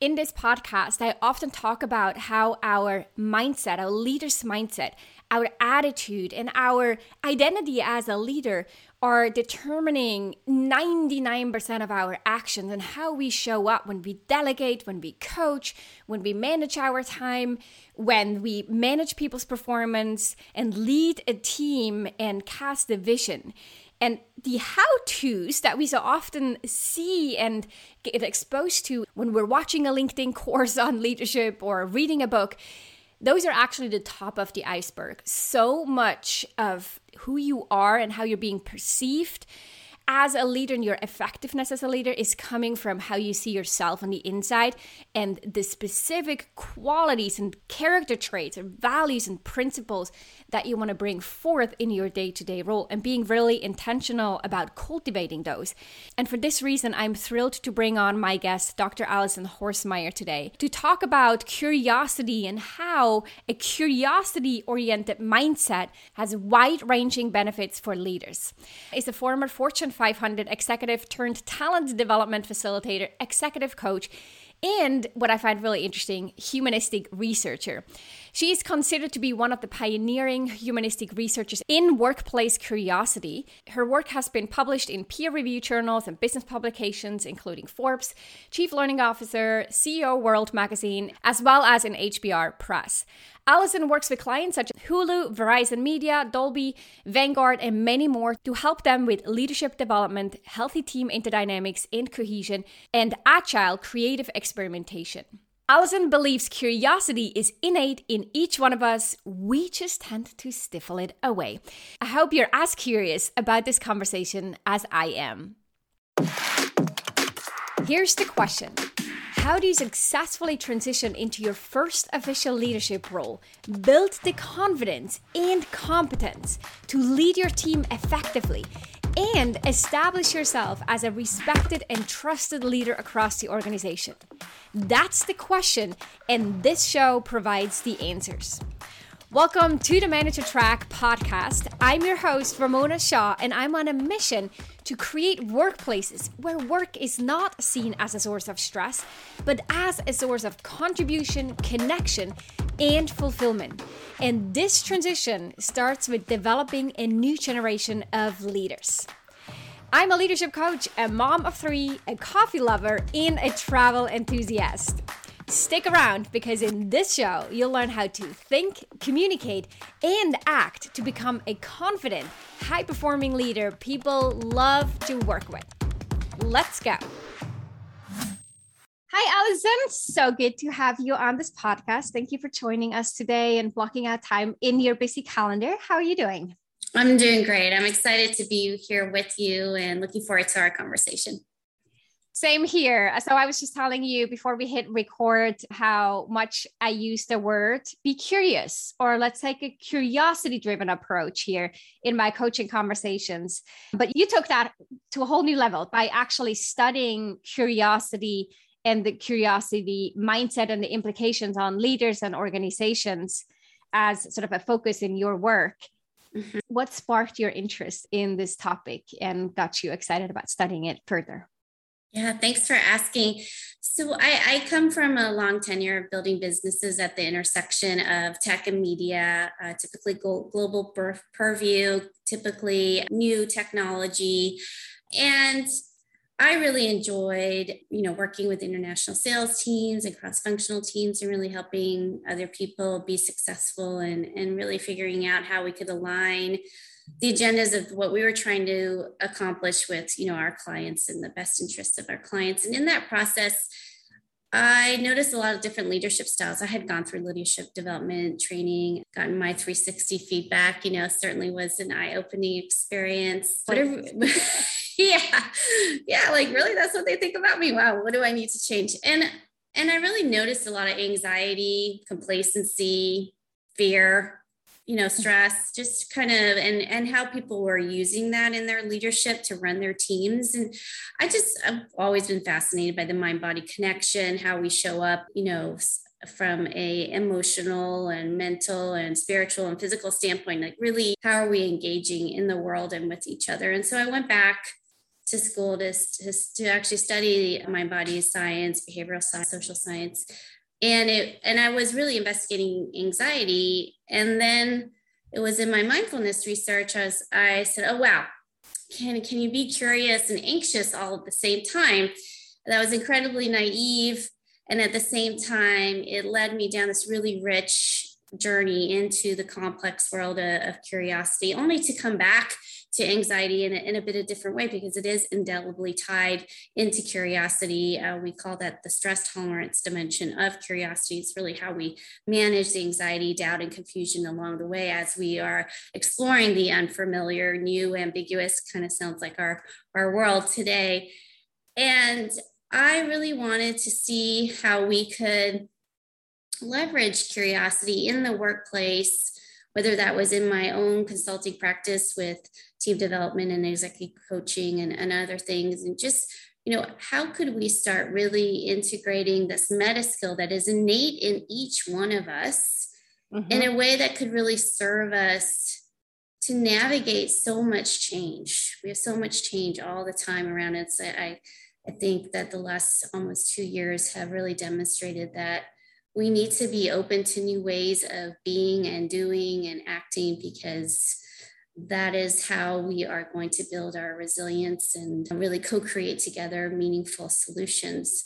In this podcast, I often talk about how our mindset, our leader's mindset, our attitude, and our identity as a leader are determining 99% of our actions and how we show up when we delegate, when we coach, when we manage our time, when we manage people's performance and lead a team and cast a vision. And the how to's that we so often see and get exposed to when we're watching a LinkedIn course on leadership or reading a book, those are actually the top of the iceberg. So much of who you are and how you're being perceived as a leader and your effectiveness as a leader is coming from how you see yourself on the inside and the specific qualities and character traits or values and principles that you want to bring forth in your day to day role and being really intentional about cultivating those. And for this reason, I'm thrilled to bring on my guest, Dr. Alison Horstmeyer, today to talk about curiosity and how a curiosity oriented mindset has wide ranging benefits for leaders. Is a former Fortune 500 executive turned talent development facilitator, executive coach, and what I find really interesting, humanistic researcher. She is considered to be one of the pioneering humanistic researchers in workplace curiosity. Her work has been published in peer reviewed journals and business publications, including Forbes, Chief Learning Officer, CEO World Magazine, as well as in HBR Press. Alison works with clients such as Hulu, Verizon Media, Dolby, Vanguard, and many more to help them with leadership development, healthy team interdynamics and cohesion, and agile creative experimentation. Alison believes curiosity is innate in each one of us. We just tend to stifle it away. I hope you're as curious about this conversation as I am. Here's the question how do you successfully transition into your first official leadership role, build the confidence and competence to lead your team effectively, and establish yourself as a respected and trusted leader across the organization? That's the question, and this show provides the answers. Welcome to the Manager Track podcast. I'm your host, Ramona Shaw, and I'm on a mission to create workplaces where work is not seen as a source of stress, but as a source of contribution, connection, and fulfillment. And this transition starts with developing a new generation of leaders. I'm a leadership coach, a mom of three, a coffee lover, and a travel enthusiast. Stick around because in this show, you'll learn how to think, communicate, and act to become a confident, high performing leader people love to work with. Let's go. Hi, Alison. So good to have you on this podcast. Thank you for joining us today and blocking out time in your busy calendar. How are you doing? I'm doing great. I'm excited to be here with you and looking forward to our conversation. Same here. So I was just telling you before we hit record how much I use the word be curious, or let's take a curiosity driven approach here in my coaching conversations. But you took that to a whole new level by actually studying curiosity and the curiosity mindset and the implications on leaders and organizations as sort of a focus in your work. Mm-hmm. What sparked your interest in this topic and got you excited about studying it further? Yeah, thanks for asking. So, I, I, come from a long tenure of building businesses at the intersection of tech and media, uh, typically global purview, typically new technology. And I really enjoyed, you know, working with international sales teams and cross-functional teams and really helping other people be successful and, and really figuring out how we could align the agendas of what we were trying to accomplish with you know our clients and the best interests of our clients. And in that process i noticed a lot of different leadership styles. I had gone through leadership development training gotten my 360 feedback you know certainly was an eye-opening experience. Whatever yeah. Yeah like really that's what they think about me. Wow what do i need to change? And and i really noticed a lot of anxiety complacency fear you know stress just kind of and and how people were using that in their leadership to run their teams. And i just i've always been fascinated by the mind body connection how we show up you know from a emotional and mental and spiritual and physical standpoint like really how are we engaging in the world and with each other? And so i went back to school to, to, to actually study mind body science, behavioral science, social science. And it and I was really investigating anxiety. And then it was in my mindfulness research, I, was, I said, oh wow, can, can you be curious and anxious all at the same time? That was incredibly naive. And at the same time, it led me down this really rich journey into the complex world of, of curiosity, only to come back to anxiety in a, in a bit of a different way because it is indelibly tied into curiosity. Uh, we call that the stress tolerance dimension of curiosity. It's really how we manage the anxiety, doubt, and confusion along the way as we are exploring the unfamiliar, new, ambiguous, kind of sounds like our, our world today. And I really wanted to see how we could leverage curiosity in the workplace whether that was in my own consulting practice with team development and executive coaching and, and other things. And just you know how could we start really integrating this meta skill that is innate in each one of us mm-hmm. in a way that could really serve us to navigate so much change? We have so much change all the time around us. I i think that the last almost two years have really demonstrated that we need to be open to new ways of being and doing and acting because that is how we are going to build our resilience and really co create together meaningful solutions.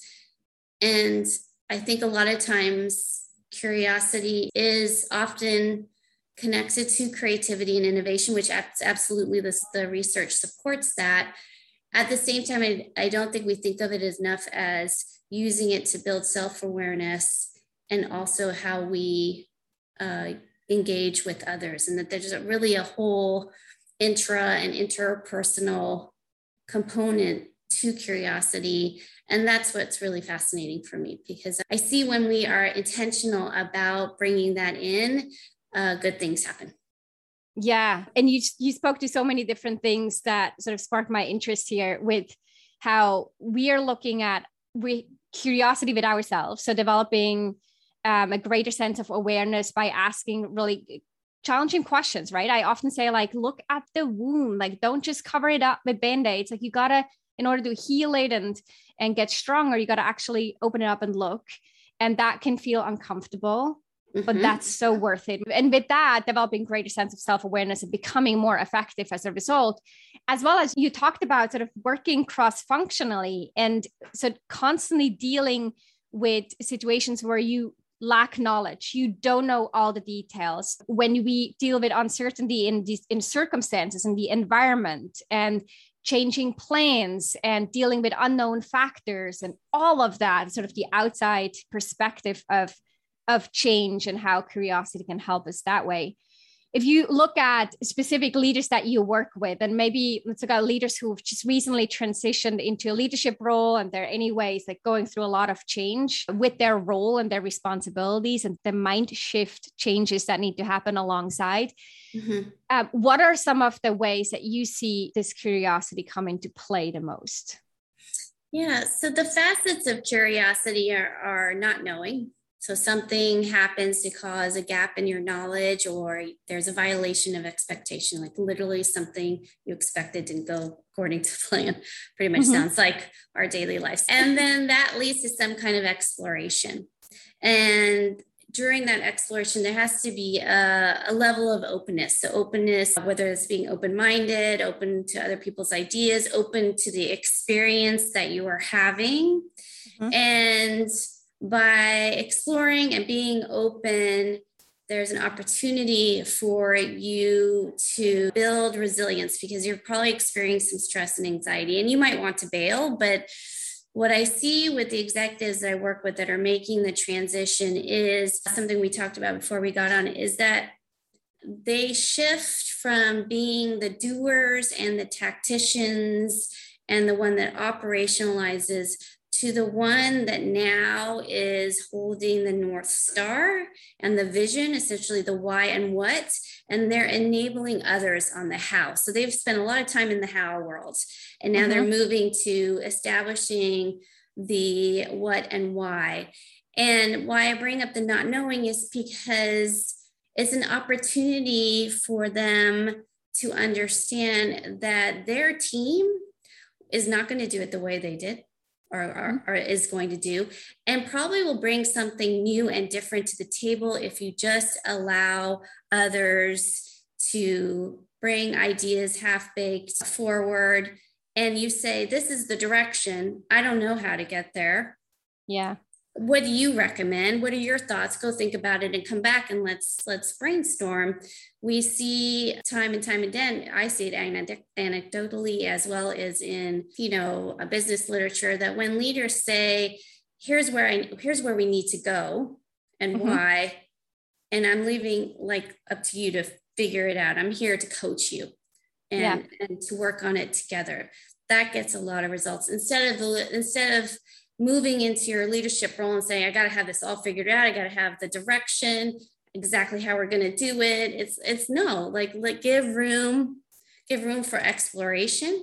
And I think a lot of times curiosity is often connected to creativity and innovation, which absolutely the research supports that. At the same time, I, I don't think we think of it enough as using it to build self awareness and also how we uh, engage with others, and that there's really a whole intra and interpersonal component to curiosity. And that's what's really fascinating for me because I see when we are intentional about bringing that in, uh, good things happen. Yeah, and you you spoke to so many different things that sort of sparked my interest here with how we are looking at we curiosity with ourselves, so developing um, a greater sense of awareness by asking really challenging questions, right? I often say, like, look at the wound, like, don't just cover it up with band-aids. Like, you gotta, in order to heal it and and get stronger, you gotta actually open it up and look. And that can feel uncomfortable, mm-hmm. but that's so worth it. And with that, developing greater sense of self-awareness and becoming more effective as a result, as well as you talked about sort of working cross-functionally and so constantly dealing with situations where you lack knowledge. You don't know all the details. When we deal with uncertainty in these in circumstances in the environment and changing plans and dealing with unknown factors and all of that sort of the outside perspective of of change and how curiosity can help us that way if you look at specific leaders that you work with, and maybe let's look at leaders who've just recently transitioned into a leadership role and they're anyways like going through a lot of change with their role and their responsibilities and the mind shift changes that need to happen alongside. Mm-hmm. Uh, what are some of the ways that you see this curiosity come into play the most? Yeah, so the facets of curiosity are, are not knowing, so something happens to cause a gap in your knowledge, or there's a violation of expectation, like literally something you expected didn't go according to plan. Pretty much mm-hmm. sounds like our daily lives. And then that leads to some kind of exploration. And during that exploration, there has to be a, a, level of openness. So, openness, whether it's being open minded, open to other people's ideas, open to the experience that you are having. Mm-hmm. And by exploring and being open, there's an opportunity for you to build resilience because you're probably experiencing some stress and anxiety and you might want to bail. But what I see with the executives that I work with that are making the transition is something we talked about before we got on is that they shift from being the doers and the tacticians and the one that operationalizes to the one that now is holding the North Star and the vision, essentially the why and what, and they're enabling others on the how. So they've spent a lot of time in the how world, and now mm-hmm. they're moving to establishing the what and why. And why I bring up the not knowing is because it's an opportunity for them to understand that their team is not going to do it the way they did or, or, or, is going to do, and probably will bring something new and different to the table if you just allow others to bring ideas half baked forward and you say, This is the direction. I don't know how to get there. Yeah what do you recommend? What are your thoughts? Go think about it and come back and let's let's brainstorm. We see time and time again i see it anecdotally as well as in you know a business literature that when leaders say here's where i here's where we need to go and mm-hmm. why and i'm leaving like up to you to figure it out. I'm here to coach you and yeah. and to work on it together. That gets a lot of results. Instead of the instead of moving into your leadership role and saying, I got to have this all figured out. I got to have the direction, exactly how we're going to do it. It's, it's no, like, like give room, give room for exploration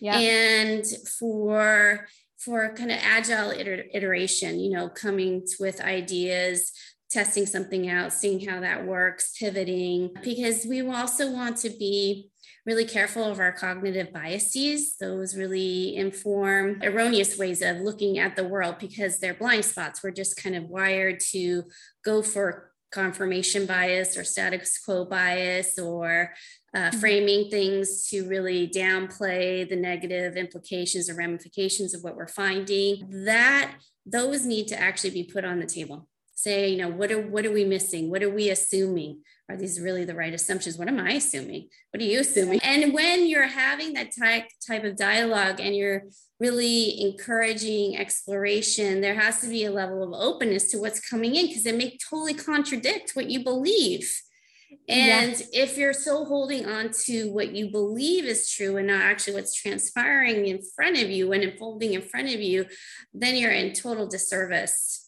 yeah. and for, for kind of agile iter- iteration, you know, coming with ideas, testing something out, seeing how that works, pivoting, because we also want to be really careful of our cognitive biases. Those really inform erroneous ways of looking at the world because they're blind spots. We're just kind of wired to go for confirmation bias or status quo bias or uh, mm-hmm. framing things to really downplay the negative implications or ramifications of what we're finding that those need to actually be put on the table say you know what are what are we missing what are we assuming are these really the right assumptions? What am i assuming? What are you assuming. and when you're having that type type of dialogue and you're really encouraging exploration there has to be a level of openness to what's coming in because it may totally contradict what you believe. And yeah. if you're so holding on to what you believe is true and not actually what's transpiring in front of you and unfolding in front of you then you're in total disservice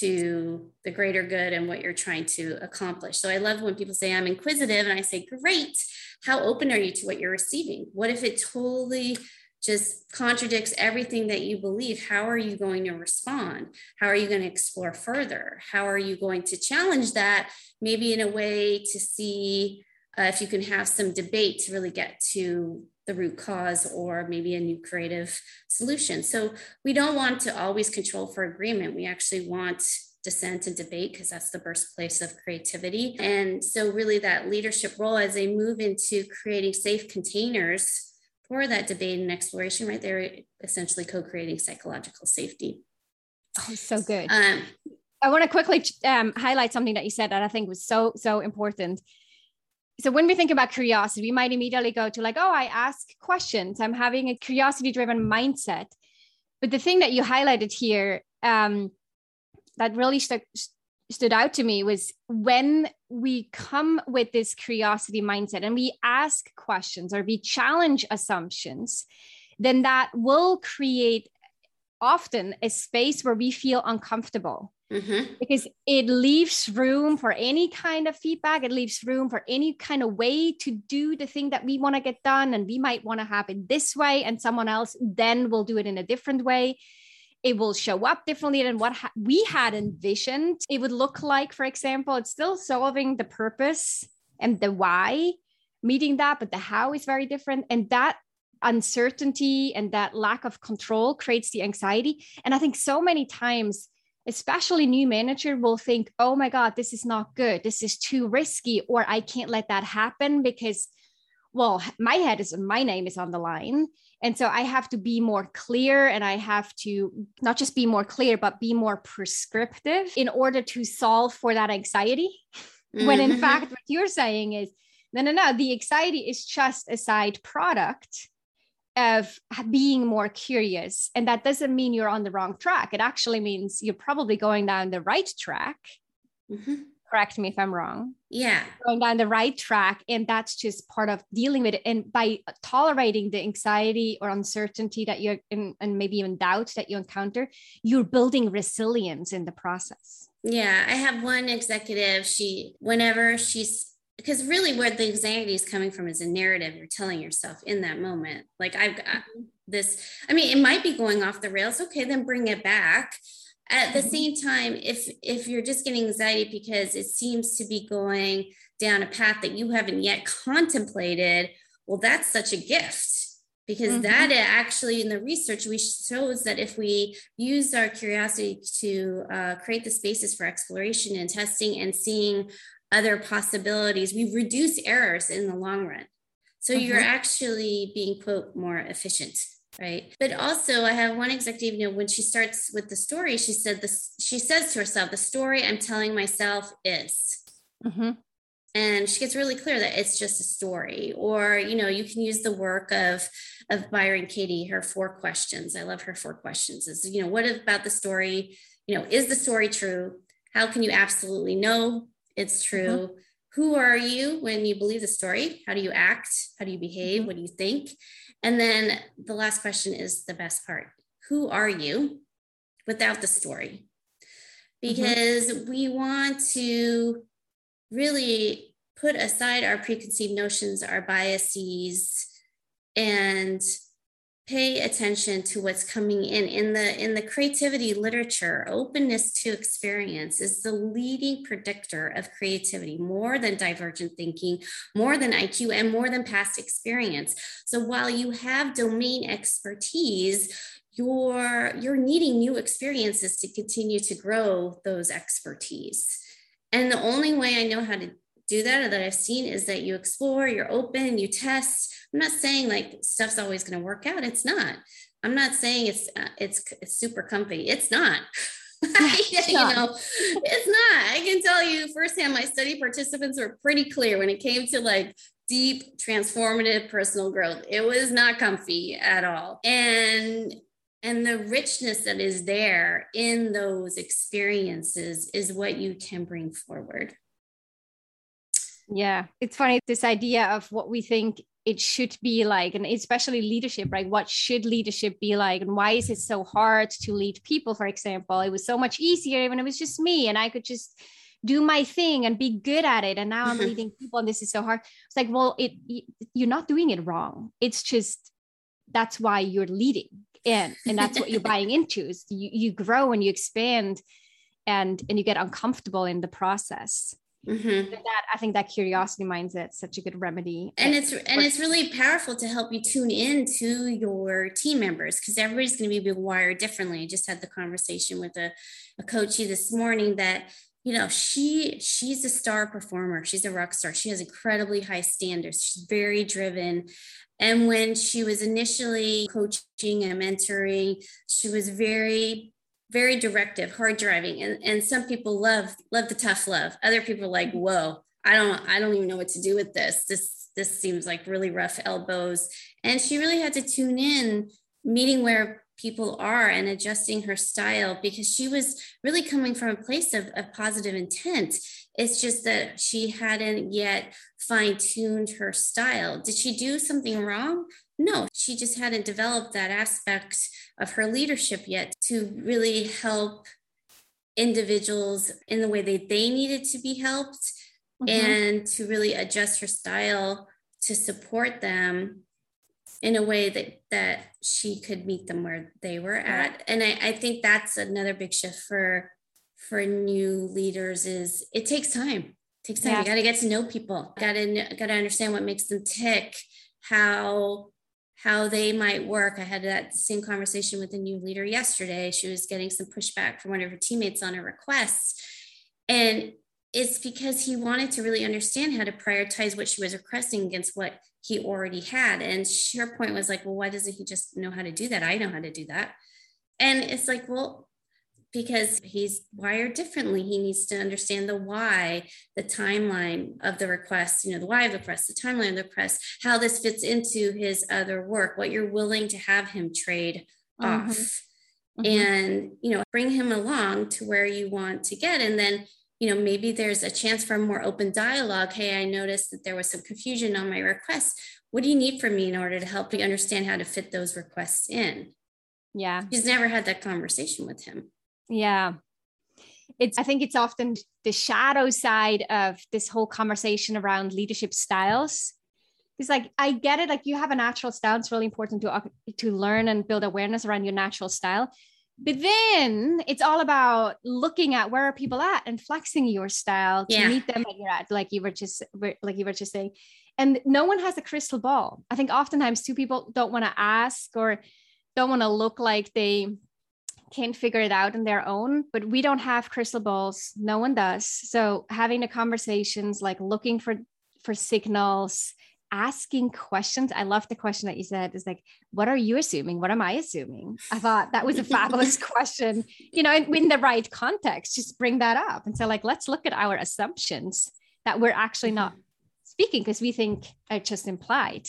to the greater good and what you're trying to accomplish. So I love when people say, I'm inquisitive, and I say, Great. How open are you to what you're receiving? What if it totally just contradicts everything that you believe? How are you going to respond? How are you going to explore further? How are you going to challenge that, maybe in a way to see uh, if you can have some debate to really get to the root cause or maybe a new creative solution. So we don't want to always control for agreement. We actually want dissent and debate because that's the birthplace of creativity. And so really that leadership role as they move into creating safe containers for that debate and exploration, right? They're essentially co-creating psychological safety. Oh, so good. Um, I want to quickly um, highlight something that you said that I think was so, so important so when we think about curiosity, we might immediately go to like, oh, I ask questions. I'm having a curiosity driven mindset. But the thing that you highlighted here um, that really st- stood out to me was when we come with this curiosity mindset and we ask questions or we challenge assumptions, then that will create often a space where we feel uncomfortable Mm-hmm. Because it leaves room for any kind of feedback. It leaves room for any kind of way to do the thing that we want to get done. And we might want to have it this way, and someone else then will do it in a different way. It will show up differently than what ha- we had envisioned it would look like. For example, it's still solving the purpose and the why, meeting that, but the how is very different. And that uncertainty and that lack of control creates the anxiety. And I think so many times, especially new manager will think oh my god this is not good this is too risky or i can't let that happen because well my head is my name is on the line and so i have to be more clear and i have to not just be more clear but be more prescriptive in order to solve for that anxiety mm-hmm. when in mm-hmm. fact what you're saying is no no no the anxiety is just a side product of being more curious. And that doesn't mean you're on the wrong track. It actually means you're probably going down the right track. Mm-hmm. Correct me if I'm wrong. Yeah. Going down the right track. And that's just part of dealing with it. And by tolerating the anxiety or uncertainty that you're in, and maybe even doubt that you encounter, you're building resilience in the process. Yeah. I have one executive, she, whenever she's because really where the anxiety is coming from is a narrative you're telling yourself in that moment like i've got mm-hmm. this i mean it might be going off the rails okay then bring it back at the mm-hmm. same time if if you're just getting anxiety because it seems to be going down a path that you haven't yet contemplated well that's such a gift because mm-hmm. that actually in the research we shows that if we use our curiosity to uh, create the spaces for exploration and testing and seeing other possibilities we reduce errors in the long run. So mm-hmm. you're actually being quote more efficient right? But also i have one executive you know when she starts with the story she said this she says to herself the story i'm telling myself is. Mm-hmm. And she gets really clear that it's just a story. Or you know you can use the work of of byron katie her four questions. I love her four questions. Is you know what about the story? You know is the story true? How can you absolutely know it's true mm-hmm. who are you when you believe the story how do you act how do you behave mm-hmm. what do you think and then the last question is the best part who are you without the story mm-hmm. because mm-hmm. we want to really put aside our preconceived notions, our biases, and pay attention to what's coming in. In the in the creativity literature openness to experience is the leading predictor of creativity more than divergent thinking more than iq and more than past experience. So while you have domain expertise you're you're needing new experiences to continue to grow those expertise. And the only way I know how to do that or that I've seen is that you explore, you're open, you test. I'm not saying like stuff's always going to work out. It's not. I'm not saying it's uh, it's it's super comfy. It's not. you know, it's not. I can tell you firsthand. My study participants were pretty clear when it came to like deep transformative personal growth. It was not comfy at all, and and the richness that is there in those experiences is what you can bring forward yeah. It's funny this idea of what we think it should be like and especially leadership right? What should leadership be like? And why is it so hard to lead people for example? It was so much easier when it was just me and i could just do my thing and be good at it and now i'm mm-hmm. leading people and this is so hard. It's like well it you're not doing it wrong. It's just that's why you're leading in and that's what you're buying into is you, you grow and you expand and and you get uncomfortable in the process mm-hmm. that i think that curiosity mindset such a good remedy. And it's and it's really powerful to help you tune in to your team members because everybody's going to be wired differently. I just had the conversation with a, a coachee this morning that you know she she's a star performer. She's a rock star. She has incredibly high standards. She's very driven. And when she was initially coaching and mentoring, she was very, very directive, hard driving. And, and some people love, love the tough love. Other people like, whoa, I don't, I don't even know what to do with this. This, this seems like really rough elbows. And she really had to tune in, meeting where people are and adjusting her style because she was really coming from a place of, of positive intent. It's just that she hadn't yet fine tuned her style. Did she do something wrong? No, she just hadn't developed that aspect of her leadership yet to really help individuals in the way that they needed to be helped mm-hmm. and to really adjust her style to support them in a way that that she could meet them where they were at. And I, I think that's another big shift for for new leaders is it takes time. It takes time. Yeah. you got to get to know people. Got to got to understand what makes them tick how how they might work i had that same conversation with a new leader yesterday she was getting some pushback from one of her teammates on a request and it's because he wanted to really understand how to prioritize what she was requesting against what he already had. And her point was like, well, why doesn't he just know how to do that? I know how to do that. And it's like, well, because he's wired differently. He needs to understand the why, the timeline of the request, you know, the why of the request, the timeline of the request, how this fits into his other work, what you're willing to have him trade mm-hmm. off. Mm-hmm. And, you know, bring him along to where you want to get. And then you know, maybe there's a chance for a more open dialogue. Hey, I noticed that there was some confusion on my request. What do you need from me in order to help you understand how to fit those requests in? Yeah. She's never had that conversation with him. Yeah. It's, I think it's often the shadow side of this whole conversation around leadership styles. It's like, I get it. Like you have a natural style. It's really important to, uh, to learn and build awareness around your natural style but then it's all about looking at where are people at and flexing your style to yeah. meet them at your at like you were just like you were just saying and no one has a crystal ball. I think oftentimes two people don't want to ask or don't want to look like they can't figure it out on their own, but we don't have crystal balls. No one does. So having the conversations, like looking for for signals, asking questions. I love the question that you said is like, what are you assuming? What am I assuming? I thought that was a fabulous question. You know, in, in the right context, just bring that up and say, like, let's look at our assumptions that we're actually not mm-hmm. speaking because we think are just implied.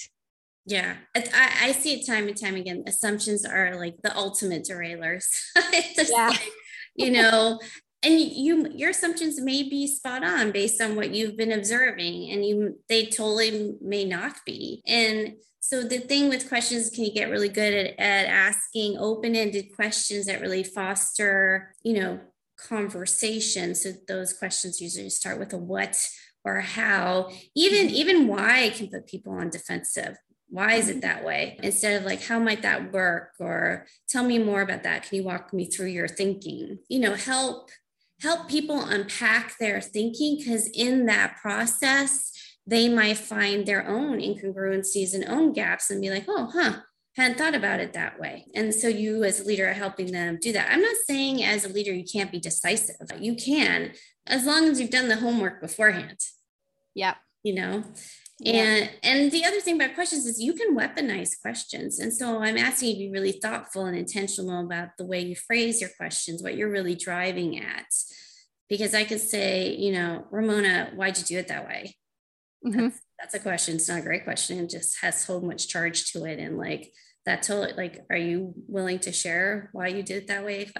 Yeah, I, I, see it time and time again. Assumptions are like the ultimate derailers. yeah. Like, you know, and you your assumptions may be spot on based on what you've been observing and you they totally may not be and so the thing with questions can you get really good at, at asking open-ended questions that really foster you know conversation so those questions usually start with a what or how even mm-hmm. even why can put people on defensive why is it that way instead of like how might that work or tell me more about that can you walk me through your thinking you know help help people unpack their thinking because in that process, they might find their own incongruencies and own gaps and be like, oh, huh, hadn't thought about it that way. And so you as a leader are helping them do that. I'm not saying as a leader you can't be decisive. You can, as long as you've done the homework beforehand. Yeah. You know, and and the other thing about questions is you can weaponize questions. And so I'm asking you to be really thoughtful and intentional about the way you phrase your questions, what you're really driving at. Because I could say, you know, Ramona, why'd you do it that way? Mm-hmm. That's, that's a question. It's not a great question. It just has so much charge to it. And like that totally like, are you willing to share why you did it that way?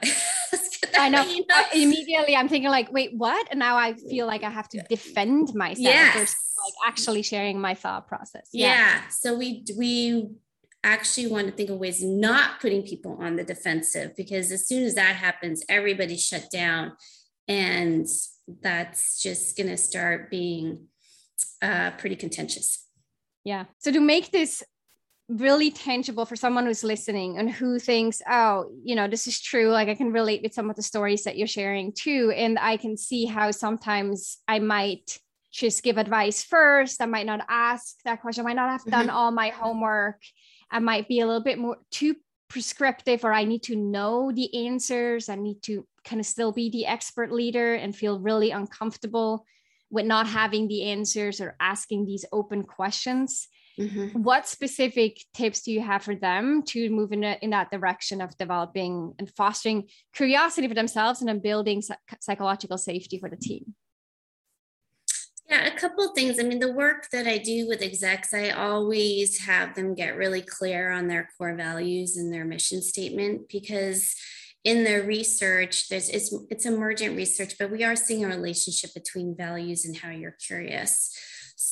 I know. you know? Immediately I'm thinking like, wait, what? And now I feel like I have to defend myself. Yes like actually sharing my thought process. Yeah. yeah. So we we actually want to think of ways not putting people on the defensive because as soon as that happens, everybody shut down. And that's just going to start being uh, pretty contentious. Yeah. So to make this really tangible for someone who's listening and who thinks, oh, you know, this is true. Like I can relate with some of the stories that you're sharing too. And I can see how sometimes I might just give advice first. I might not ask that question. I might not have done mm-hmm. all my homework. I might be a little bit more too prescriptive, or I need to know the answers. I need to kind of still be the expert leader and feel really uncomfortable with not having the answers or asking these open questions. Mm-hmm. What specific tips do you have for them to move in, a, in that direction of developing and fostering curiosity for themselves and then building psychological safety for the team? Yeah, a couple of things. I mean, the work that I do with execs, I always have them get really clear on their core values and their mission statement because in their research, there's it's it's emergent research, but we are seeing a relationship between values and how you're curious.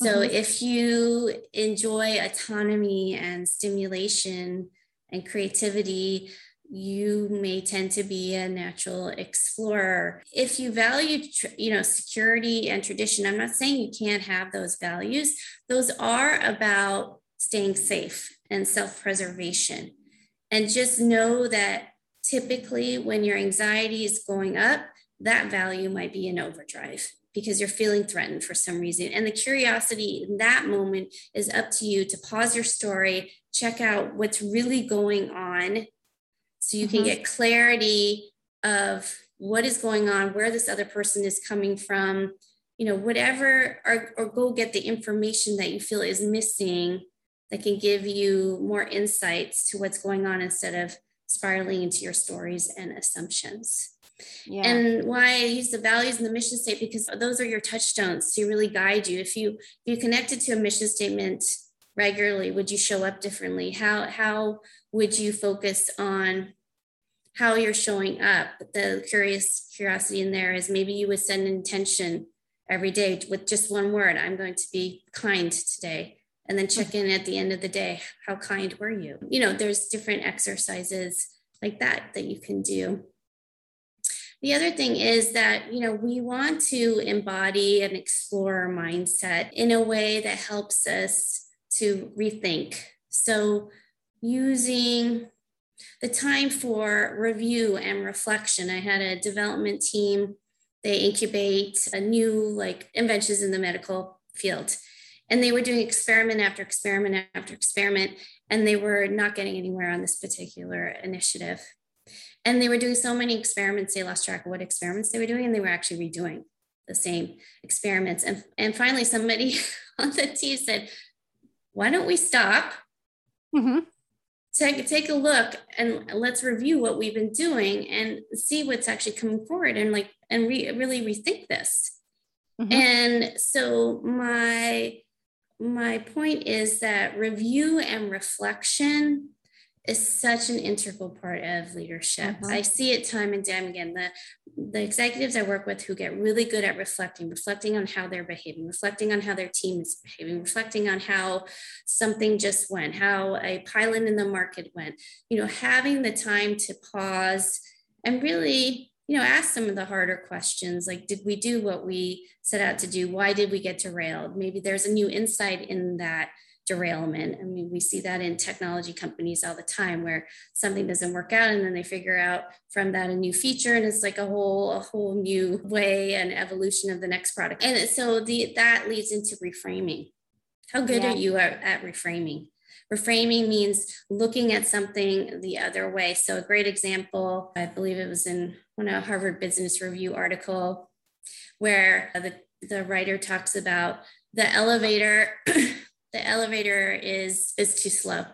So mm-hmm. if you enjoy autonomy and stimulation and creativity, you may tend to be a natural explorer. If you value, you know, security and tradition, I'm not saying you can't have those values. Those are about staying safe and self-preservation. And just know that typically when your anxiety is going up, that value might be in overdrive because you're feeling threatened for some reason. And the curiosity in that moment is up to you to pause your story, check out what's really going on so you mm-hmm. can get clarity of what is going on where this other person is coming from you know whatever or, or go get the information that you feel is missing that can give you more insights to what's going on instead of spiraling into your stories and assumptions yeah. And why I use the values and the mission statement because those are your touchstones to really guide you. If you if you connected to a mission statement regularly, would you show up differently? How how would you focus on how you're showing up? The curious curiosity in there is maybe you would send an intention every day with just one word. I'm going to be kind today. And then check in at the end of the day. How kind were you? You know, there's different exercises like that that you can do. The other thing is that, you know, we want to embody and explore our mindset in a way that helps us to rethink. So, using the time for review and reflection. I had a development team, they incubate a new like inventions in the medical field. and they were doing experiment after experiment after experiment and they were not getting anywhere on this particular initiative and they were doing so many experiments they lost track of what experiments they were doing and they were actually redoing the same experiments and, and finally somebody on the team said why don't we stop mm-hmm. take, take a look and let's review what we've been doing and see what's actually coming forward and like and re, really rethink this mm-hmm. and so my my point is that review and reflection is such an integral part of leadership. Mm-hmm. I see it time and time again. The the executives I work with who get really good at reflecting, reflecting on how they're behaving, reflecting on how their team is behaving, reflecting on how something just went, how a pilot in the market went. You know, having the time to pause and really you know, ask some of the harder questions like, did we do what we set out to do? Why did we get derailed? Maybe there's a new insight in that derailment. I mean, we see that in technology companies all the time where something doesn't work out and then they figure out from that a new feature and it's like a whole a whole new way and evolution of the next product. And so the that leads into reframing. How good yeah. are you at, at reframing? Reframing means looking at something the other way. So, a great example, I believe it was in one of Harvard Business Review article, where the, the writer talks about the elevator. the elevator is is too slow,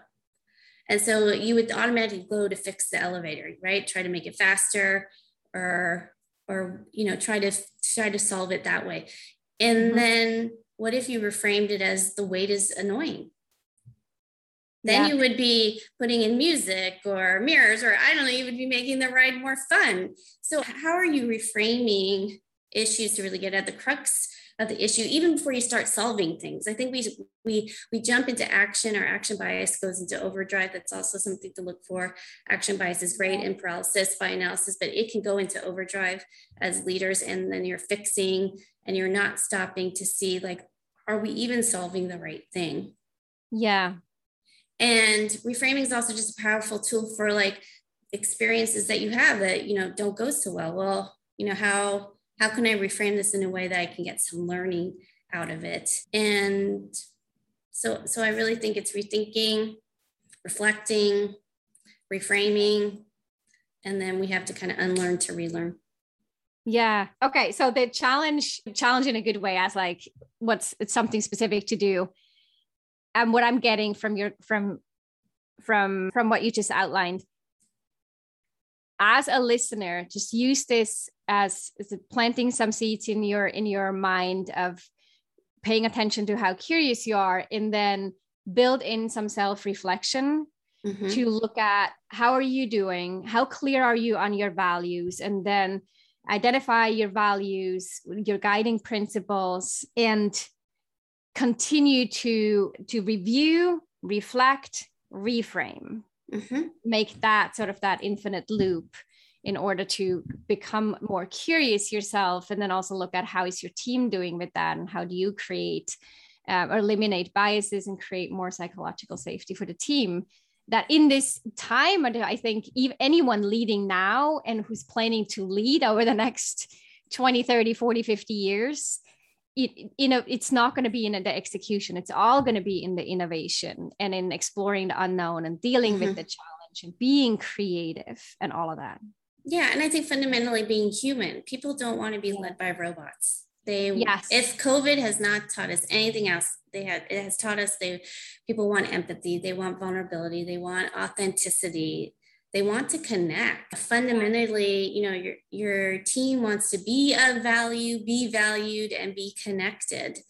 and so you would automatically go to fix the elevator, right? Try to make it faster, or or you know try to try to solve it that way. And mm-hmm. then what if you reframed it as the wait is annoying? then yeah. you would be putting in music or mirrors or i don't know you would be making the ride more fun so how are you reframing issues to really get at the crux of the issue even before you start solving things. I think we we we jump into action our action bias goes into overdrive. That's also something to look for. Action bias is great in paralysis by analysis but it can go into overdrive as leaders and then you're fixing and you're not stopping to see like are we even solving the right thing? Yeah. And reframing is also just a powerful tool for like experiences that you have that, you know, don't go so well. Well, you know, how how can I reframe this in a way that I can get some learning out of it? And so so I really think it's rethinking, reflecting, reframing, and then we have to kind of unlearn to relearn. Yeah. Okay. So the challenge, challenge in a good way as like what's it's something specific to do and what i'm getting from your from from from what you just outlined as a listener just use this as, as planting some seeds in your in your mind of paying attention to how curious you are and then build in some self-reflection mm-hmm. to look at how are you doing how clear are you on your values and then identify your values your guiding principles and continue to to review reflect reframe mm-hmm. make that sort of that infinite loop in order to become more curious yourself and then also look at how is your team doing with that and how do you create uh, or eliminate biases and create more psychological safety for the team that in this time i think anyone leading now and who's planning to lead over the next 20 30 40 50 years it, you know it's not going to be in the execution. It's all going to be in the innovation and in exploring the unknown and dealing mm-hmm. with the challenge and being creative and all of that. Yeah and i think fundamentally being human people don't want to be led by robots. They yes. if covid has not taught us anything else they have it has taught us they people want empathy they want vulnerability they want authenticity they want to connect. Fundamentally you know your your team wants to be of value be valued and be connected.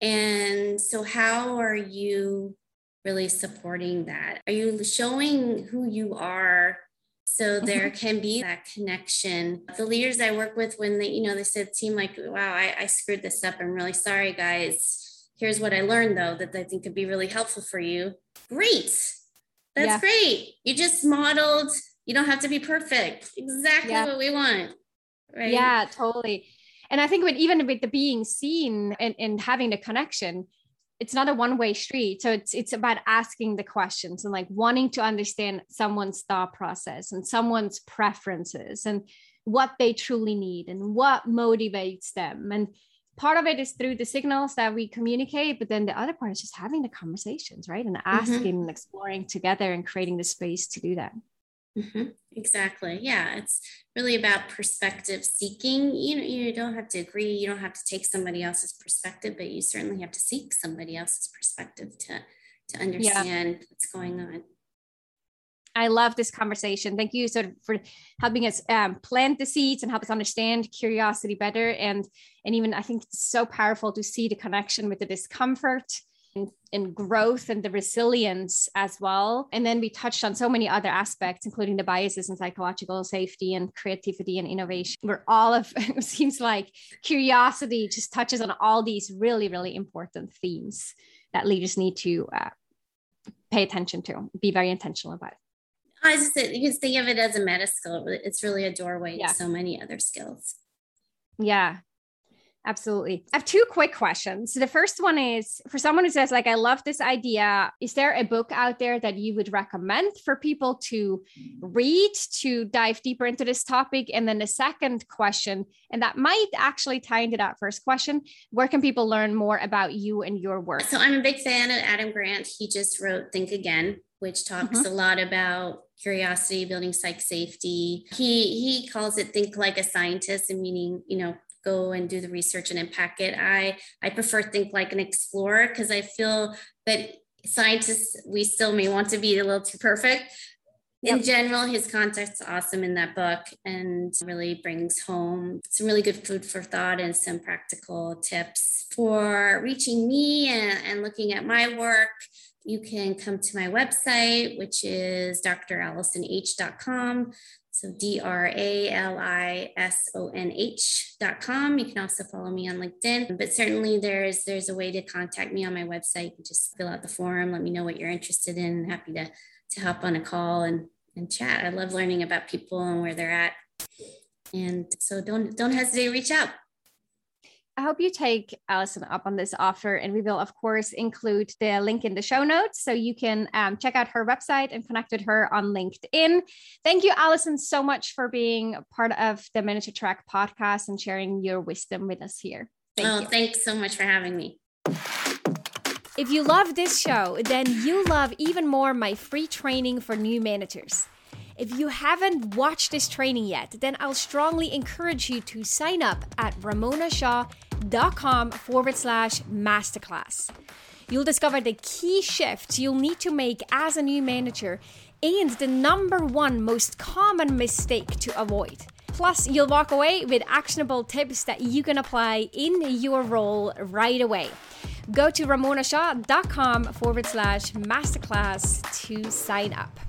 And so how are you really supporting that? Are you showing who you are so there mm-hmm. can be that connection? The leaders i work with when they you know they said team like wow I, I screwed this up. I'm really sorry guys. Here's what i learned though that i think could be really helpful for you. Great that's yeah. great. You just modeled, you don't have to be perfect. Exactly yeah. what we want. Right. Yeah, totally. And I think with even with the being seen and, and having the connection, it's not a one-way street. So it's it's about asking the questions and like wanting to understand someone's thought process and someone's preferences and what they truly need and what motivates them. And part of it is through the signals that we communicate, but then the other part is just having the conversations, right? And mm-hmm. asking mm-hmm. and exploring together and creating the space to do that. Mm-hmm. Exactly. Yeah, it's really about perspective seeking. You know, you don't have to agree. You don't have to take somebody else's perspective, but you certainly have to seek somebody else's perspective to to understand yeah. what's going on. I love this conversation. Thank you sort of for helping us um, plant the seeds and help us understand curiosity better. And and even I think it's so powerful to see the connection with the discomfort and, and growth and the resilience as well. And then we touched on so many other aspects, including the biases and psychological safety and creativity and innovation. Where all of it seems like curiosity just touches on all these really really important themes that leaders need to uh, pay attention to, be very intentional about it. I just you can think of it as a meta skill. It's really a doorway yeah. to so many other skills. Yeah, absolutely. I have two quick questions. So The first one is for someone who says, like, I love this idea. Is there a book out there that you would recommend for people to read to dive deeper into this topic? And then the second question, and that might actually tie into that first question, where can people learn more about you and your work? So I'm a big fan of Adam Grant. He just wrote Think Again, which talks mm-hmm. a lot about curiosity, building psych safety. He he calls it think like a scientist, and meaning you know go and do the research and unpack it. I I prefer think like an explorer because I feel that scientists we still may want to be a little too perfect. Yep. In general, his context's awesome in that book and really brings home some really good food for thought and some practical tips for reaching me and, and looking at my work you can come to my website, which is dralisonh.com. So D R A L I S O N H.com. You can also follow me on LinkedIn. But certainly there's there's a way to contact me on my website. You just fill out the form, let me know what you're interested in. Happy to to hop on a call and, and chat. I love learning about people and where they're at. And so don't don't hesitate to reach out. I hope you take Alison up on this offer, and we will, of course, include the link in the show notes so you can um, check out her website and connect with her on LinkedIn. Thank you, Alison, so much for being part of the Manager Track podcast and sharing your wisdom with us here. Thank oh, you. thanks so much for having me. If you love this show, then you love even more my free training for new managers. If you haven't watched this training yet, then I'll strongly encourage you to sign up at ramonashaw.com forward slash masterclass. You'll discover the key shifts you'll need to make as a new manager and the number one most common mistake to avoid. Plus, you'll walk away with actionable tips that you can apply in your role right away. Go to ramonashaw.com forward slash masterclass to sign up.